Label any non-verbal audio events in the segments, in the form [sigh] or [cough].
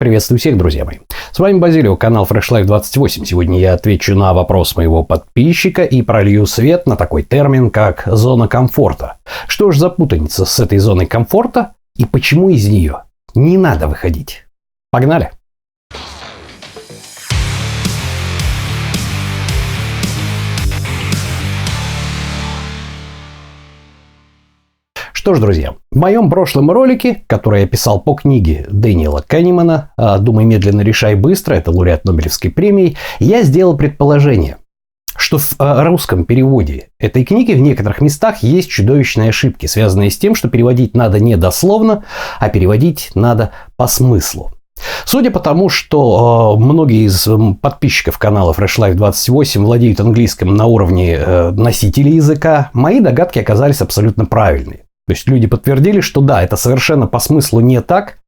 Приветствую всех, друзья мои. С вами Базилио, канал Fresh Life 28. Сегодня я отвечу на вопрос моего подписчика и пролью свет на такой термин, как зона комфорта. Что ж за путаница с этой зоной комфорта и почему из нее не надо выходить? Погнали! Что ж, друзья, в моем прошлом ролике, который я писал по книге Дэниела Канемана а, «Думай медленно, решай быстро», это лауреат Нобелевской премии, я сделал предположение, что в а, русском переводе этой книги в некоторых местах есть чудовищные ошибки, связанные с тем, что переводить надо не дословно, а переводить надо по смыслу. Судя по тому, что э, многие из подписчиков канала Fresh Life 28 владеют английским на уровне э, носителей языка, мои догадки оказались абсолютно правильные. То есть люди подтвердили, что да, это совершенно по смыслу не так.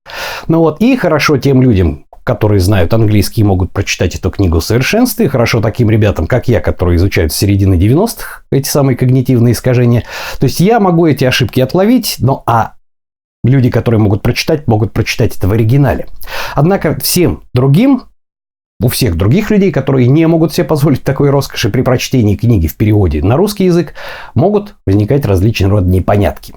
Ну вот, и хорошо тем людям, которые знают английский и могут прочитать эту книгу в совершенстве. Хорошо таким ребятам, как я, которые изучают с середины 90-х эти самые когнитивные искажения. То есть я могу эти ошибки отловить, но а люди, которые могут прочитать, могут прочитать это в оригинале. Однако всем другим, у всех других людей, которые не могут себе позволить такой роскоши при прочтении книги в переводе на русский язык, могут возникать различные рода непонятки.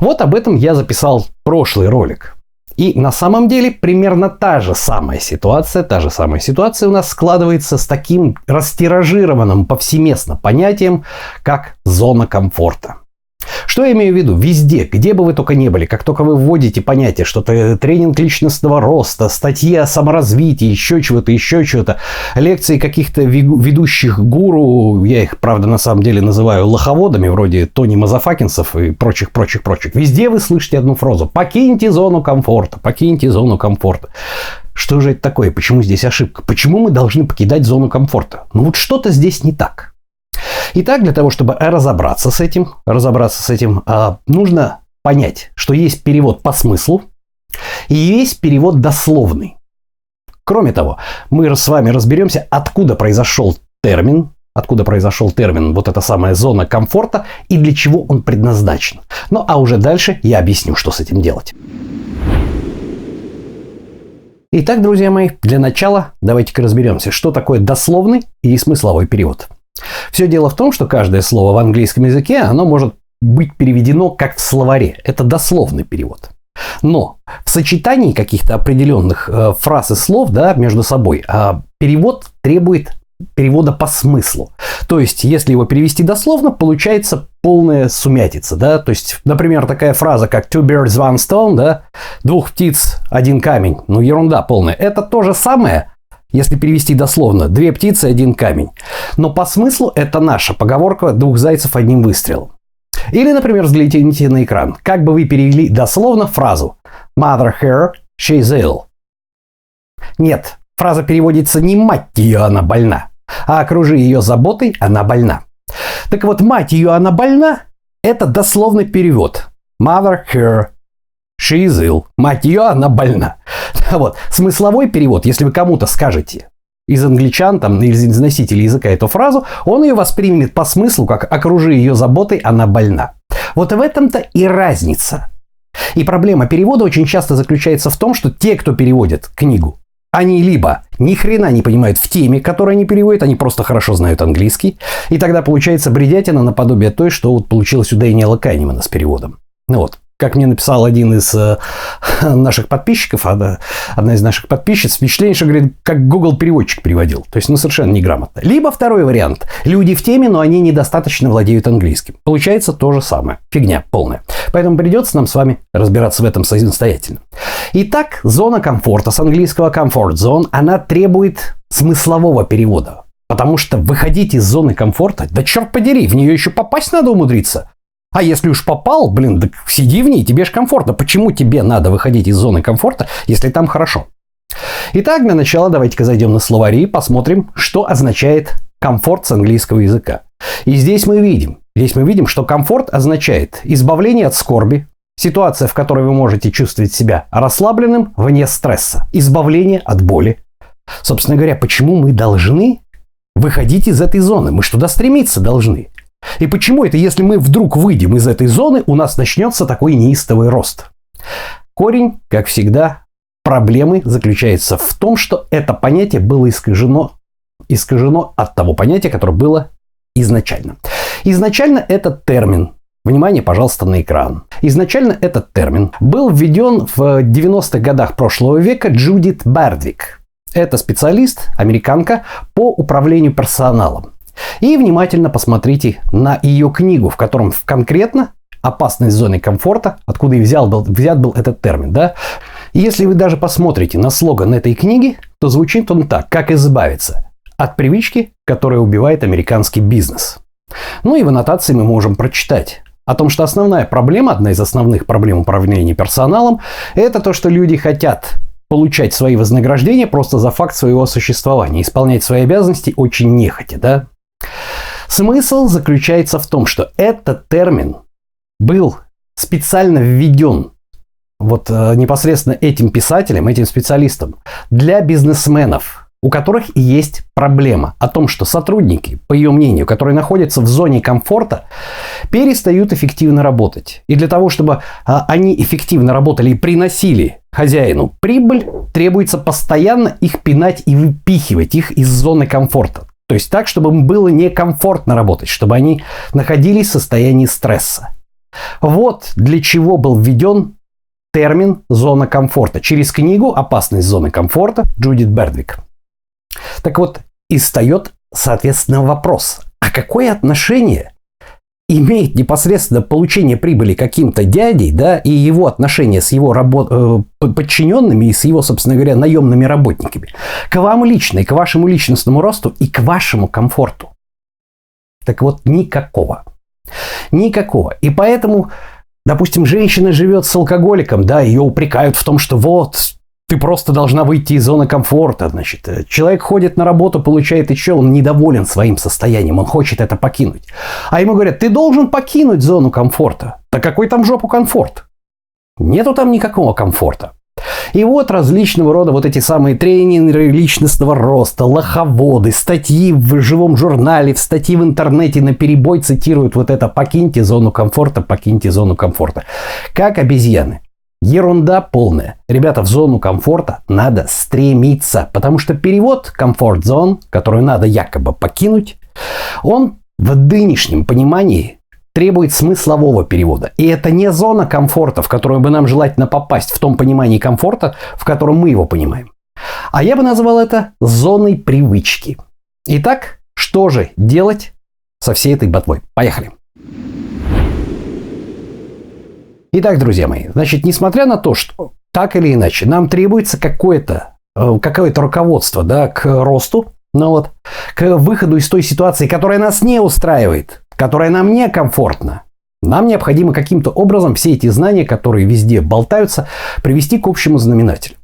Вот об этом я записал прошлый ролик. И на самом деле примерно та же самая ситуация, та же самая ситуация у нас складывается с таким растиражированным повсеместно понятием, как зона комфорта. Что я имею в виду? Везде, где бы вы только не были, как только вы вводите понятие, что то тренинг личностного роста, статьи о саморазвитии, еще чего-то, еще чего-то, лекции каких-то ведущих гуру, я их, правда, на самом деле называю лоховодами, вроде Тони Мазафакинсов и прочих, прочих, прочих. Везде вы слышите одну фразу «покиньте зону комфорта», «покиньте зону комфорта». Что же это такое? Почему здесь ошибка? Почему мы должны покидать зону комфорта? Ну вот что-то здесь не так. Итак, для того, чтобы разобраться с этим, разобраться с этим, а, нужно понять, что есть перевод по смыслу и есть перевод дословный. Кроме того, мы с вами разберемся, откуда произошел термин, откуда произошел термин вот эта самая зона комфорта и для чего он предназначен. Ну а уже дальше я объясню, что с этим делать. Итак, друзья мои, для начала давайте-ка разберемся, что такое дословный и смысловой перевод. Все дело в том, что каждое слово в английском языке, оно может быть переведено как в словаре. Это дословный перевод. Но в сочетании каких-то определенных э, фраз и слов да, между собой э, перевод требует перевода по смыслу. То есть, если его перевести дословно, получается полная сумятица, да, то есть, например, такая фраза, как two birds, one stone, да, двух птиц, один камень, ну, ерунда полная. Это то же самое, если перевести дословно, две птицы, один камень. Но по смыслу это наша поговорка двух зайцев одним выстрелом. Или, например, взгляните на экран. Как бы вы перевели дословно фразу «Mother her, she's ill». Нет, фраза переводится не «мать ее, она больна», а «окружи ее заботой, она больна». Так вот, «мать ее, она больна» – это дословный перевод. Mother her, ill. Мать ее, она больна. [laughs] Вот. Смысловой перевод, если вы кому-то скажете из англичан там, или из носителей языка эту фразу, он ее воспримет по смыслу, как «окружи ее заботой, она больна». Вот в этом-то и разница. И проблема перевода очень часто заключается в том, что те, кто переводит книгу, они либо ни хрена не понимают в теме, которую они переводят, они просто хорошо знают английский, и тогда получается бредятина наподобие той, что вот получилось у Дэниела Канемана с переводом. Ну вот, как мне написал один из э, [laughs] наших подписчиков, одна, одна из наших подписчиц, впечатление, что, говорит, как Google переводчик переводил. То есть, ну, совершенно неграмотно. Либо второй вариант. Люди в теме, но они недостаточно владеют английским. Получается то же самое. Фигня полная. Поэтому придется нам с вами разбираться в этом самостоятельно. Итак, зона комфорта с английского comfort zone, она требует смыслового перевода. Потому что выходить из зоны комфорта, да черт подери, в нее еще попасть надо умудриться. А если уж попал, блин, так сиди в ней, тебе же комфортно. Почему тебе надо выходить из зоны комфорта, если там хорошо? Итак, для начала давайте-ка зайдем на словари и посмотрим, что означает комфорт с английского языка. И здесь мы видим, здесь мы видим, что комфорт означает избавление от скорби, ситуация, в которой вы можете чувствовать себя расслабленным вне стресса, избавление от боли. Собственно говоря, почему мы должны выходить из этой зоны? Мы что туда стремиться должны. И почему это, если мы вдруг выйдем из этой зоны, у нас начнется такой неистовый рост? Корень, как всегда, проблемы заключается в том, что это понятие было искажено, искажено от того понятия, которое было изначально. Изначально этот термин Внимание, пожалуйста, на экран. Изначально этот термин был введен в 90-х годах прошлого века Джудит Бердвик. Это специалист, американка по управлению персоналом. И внимательно посмотрите на ее книгу, в котором конкретно опасность зоны комфорта, откуда и взял был, взят был этот термин. Да? Если вы даже посмотрите на слоган этой книги, то звучит он так, как избавиться от привычки, которая убивает американский бизнес. Ну и в аннотации мы можем прочитать о том, что основная проблема, одна из основных проблем управления персоналом, это то, что люди хотят получать свои вознаграждения просто за факт своего существования, исполнять свои обязанности очень нехотя, да? Смысл заключается в том, что этот термин был специально введен вот э, непосредственно этим писателем, этим специалистом для бизнесменов – у которых есть проблема о том, что сотрудники, по ее мнению, которые находятся в зоне комфорта, перестают эффективно работать. И для того, чтобы а, они эффективно работали и приносили хозяину прибыль, требуется постоянно их пинать и выпихивать их из зоны комфорта. То есть так, чтобы им было некомфортно работать, чтобы они находились в состоянии стресса. Вот для чего был введен термин «зона комфорта» через книгу «Опасность зоны комфорта» Джудит Бердвик. Так вот, и встает, соответственно, вопрос, а какое отношение имеет непосредственно получение прибыли каким-то дядей, да, и его отношения с его работ... Э, подчиненными и с его, собственно говоря, наемными работниками, к вам лично, и к вашему личностному росту, и к вашему комфорту. Так вот, никакого. Никакого. И поэтому, допустим, женщина живет с алкоголиком, да, ее упрекают в том, что вот, ты просто должна выйти из зоны комфорта. Значит, э, человек ходит на работу, получает еще, он недоволен своим состоянием, он хочет это покинуть. А ему говорят, ты должен покинуть зону комфорта. Да какой там жопу комфорт? Нету там никакого комфорта. И вот различного рода вот эти самые тренинги личностного роста, лоховоды, статьи в живом журнале, в статьи в интернете на перебой цитируют вот это «покиньте зону комфорта, покиньте зону комфорта». Как обезьяны. Ерунда полная. Ребята, в зону комфорта надо стремиться, потому что перевод комфорт зон, которую надо якобы покинуть, он в нынешнем понимании требует смыслового перевода. И это не зона комфорта, в которую бы нам желательно попасть в том понимании комфорта, в котором мы его понимаем. А я бы назвал это зоной привычки. Итак, что же делать со всей этой ботвой? Поехали. Итак, друзья мои, значит, несмотря на то, что так или иначе нам требуется какое-то э, какое-то руководство да, к росту, ну вот, к выходу из той ситуации, которая нас не устраивает, которая нам некомфортна, нам необходимо каким-то образом все эти знания, которые везде болтаются, привести к общему знаменателю.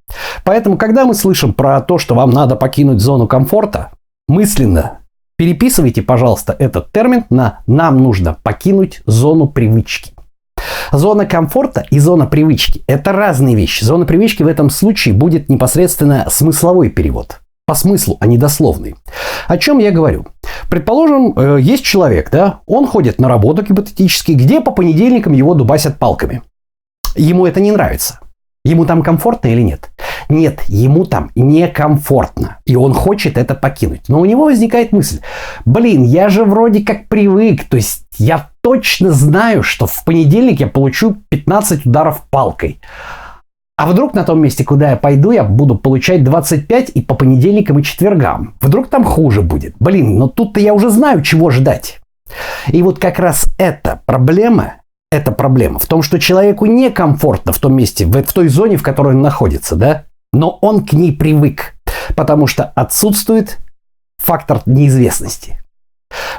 Поэтому, когда мы слышим про то, что вам надо покинуть зону комфорта, мысленно переписывайте, пожалуйста, этот термин на «нам нужно покинуть зону привычки». Зона комфорта и зона привычки – это разные вещи. Зона привычки в этом случае будет непосредственно смысловой перевод. По смыслу, а не дословный. О чем я говорю? Предположим, э, есть человек, да, он ходит на работу гипотетически, где по понедельникам его дубасят палками. Ему это не нравится. Ему там комфортно или нет? Нет, ему там некомфортно. И он хочет это покинуть. Но у него возникает мысль, блин, я же вроде как привык. То есть я точно знаю, что в понедельник я получу 15 ударов палкой. А вдруг на том месте, куда я пойду, я буду получать 25 и по понедельникам и четвергам. Вдруг там хуже будет. Блин, но тут-то я уже знаю, чего ждать. И вот как раз эта проблема эта проблема в том, что человеку некомфортно в том месте, в, в той зоне, в которой он находится, да? Но он к ней привык, потому что отсутствует фактор неизвестности.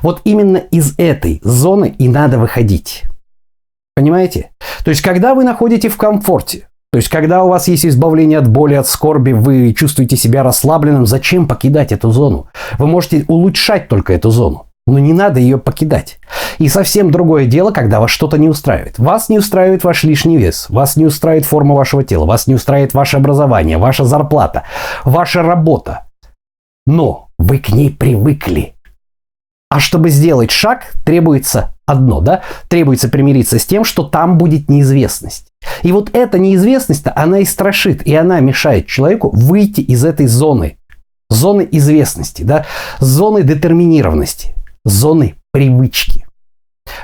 Вот именно из этой зоны и надо выходить. Понимаете? То есть, когда вы находите в комфорте, то есть, когда у вас есть избавление от боли, от скорби, вы чувствуете себя расслабленным, зачем покидать эту зону? Вы можете улучшать только эту зону. Но не надо ее покидать. И совсем другое дело, когда вас что-то не устраивает. Вас не устраивает ваш лишний вес, вас не устраивает форма вашего тела, вас не устраивает ваше образование, ваша зарплата, ваша работа. Но вы к ней привыкли. А чтобы сделать шаг, требуется одно, да? Требуется примириться с тем, что там будет неизвестность. И вот эта неизвестность-то, она и страшит, и она мешает человеку выйти из этой зоны. Зоны известности, да, зоны детерминированности, зоны привычки.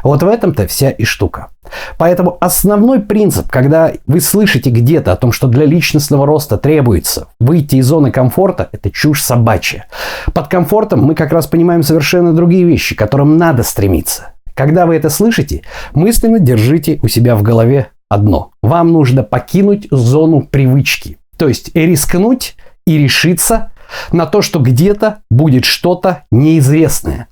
Вот в этом-то вся и штука. Поэтому основной принцип, когда вы слышите где-то о том, что для личностного роста требуется выйти из зоны комфорта, это чушь собачья. Под комфортом мы как раз понимаем совершенно другие вещи, к которым надо стремиться. Когда вы это слышите, мысленно держите у себя в голове одно. Вам нужно покинуть зону привычки. То есть рискнуть и решиться на то, что где-то будет что-то неизвестное.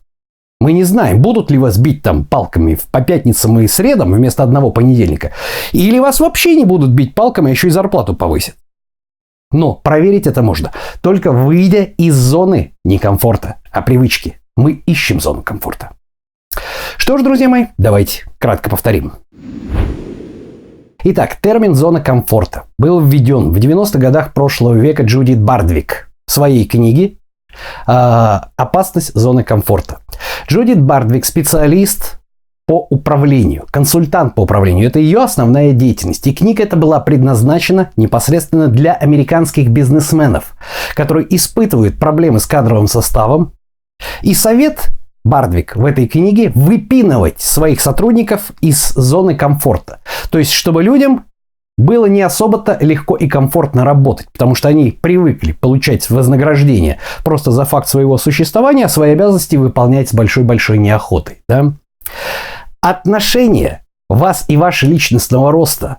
Мы не знаем, будут ли вас бить там палками по пятницам и средам вместо одного понедельника. Или вас вообще не будут бить палками, а еще и зарплату повысят. Но проверить это можно, только выйдя из зоны не комфорта, а привычки. Мы ищем зону комфорта. Что ж, друзья мои, давайте кратко повторим. Итак, термин «зона комфорта» был введен в 90-х годах прошлого века Джудит Бардвик в своей книге а, «Опасность зоны комфорта». Джудит Бардвик – специалист по управлению, консультант по управлению. Это ее основная деятельность. И книга эта была предназначена непосредственно для американских бизнесменов, которые испытывают проблемы с кадровым составом. И совет Бардвик в этой книге выпинывать своих сотрудников из зоны комфорта. То есть, чтобы людям было не особо-то легко и комфортно работать, потому что они привыкли получать вознаграждение просто за факт своего существования, а свои обязанности выполнять с большой-большой неохотой. Да? Отношение вас и вашего личностного роста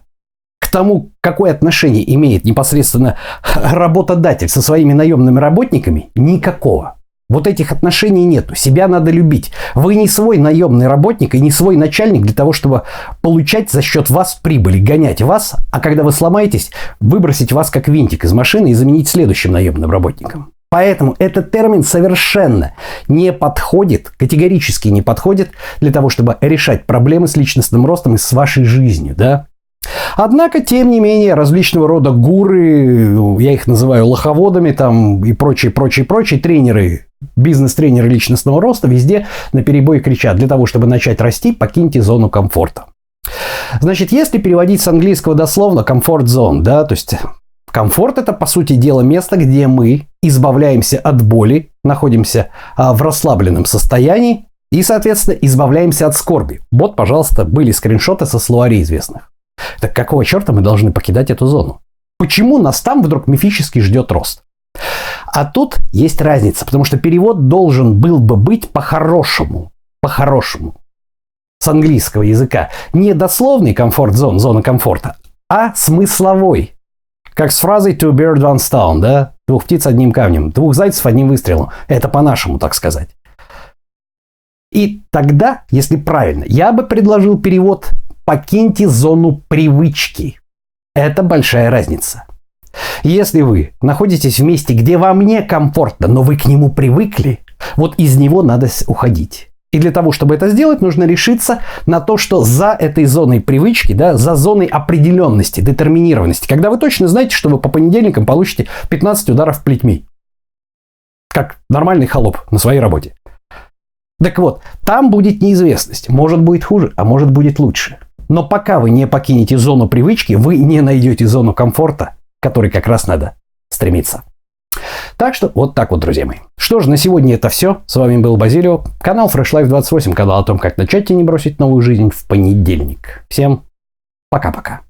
к тому, какое отношение имеет непосредственно работодатель со своими наемными работниками, никакого. Вот этих отношений нету. Себя надо любить. Вы не свой наемный работник и не свой начальник для того, чтобы получать за счет вас прибыли, гонять вас, а когда вы сломаетесь, выбросить вас как винтик из машины и заменить следующим наемным работником. Поэтому этот термин совершенно не подходит, категорически не подходит для того, чтобы решать проблемы с личностным ростом и с вашей жизнью. Да? Однако, тем не менее, различного рода гуры, я их называю лоховодами там и прочие, прочие, прочие тренеры, бизнес-тренеры личностного роста везде на перебой кричат, для того, чтобы начать расти, покиньте зону комфорта. Значит, если переводить с английского дословно, комфорт-зон, да, то есть комфорт это, по сути дела, место, где мы избавляемся от боли, находимся а, в расслабленном состоянии и, соответственно, избавляемся от скорби. Вот, пожалуйста, были скриншоты со словарей известных. Так какого черта мы должны покидать эту зону? Почему нас там вдруг мифически ждет рост? А тут есть разница, потому что перевод должен был бы быть по-хорошему. По-хорошему. С английского языка. Не дословный комфорт-зон, зона комфорта, а смысловой. Как с фразой «two bird one stone», да? Двух птиц одним камнем, двух зайцев одним выстрелом. Это по-нашему, так сказать. И тогда, если правильно, я бы предложил перевод покиньте зону привычки. Это большая разница. Если вы находитесь в месте, где вам некомфортно, но вы к нему привыкли, вот из него надо уходить. И для того, чтобы это сделать, нужно решиться на то, что за этой зоной привычки, да, за зоной определенности, детерминированности, когда вы точно знаете, что вы по понедельникам получите 15 ударов плетьми. Как нормальный холоп на своей работе. Так вот, там будет неизвестность. Может будет хуже, а может будет лучше. Но пока вы не покинете зону привычки, вы не найдете зону комфорта, который как раз надо стремиться. Так что вот так вот, друзья мои. Что ж, на сегодня это все. С вами был Базилио, канал Fresh Life 28, канал о том, как начать и не бросить новую жизнь в понедельник. Всем пока-пока.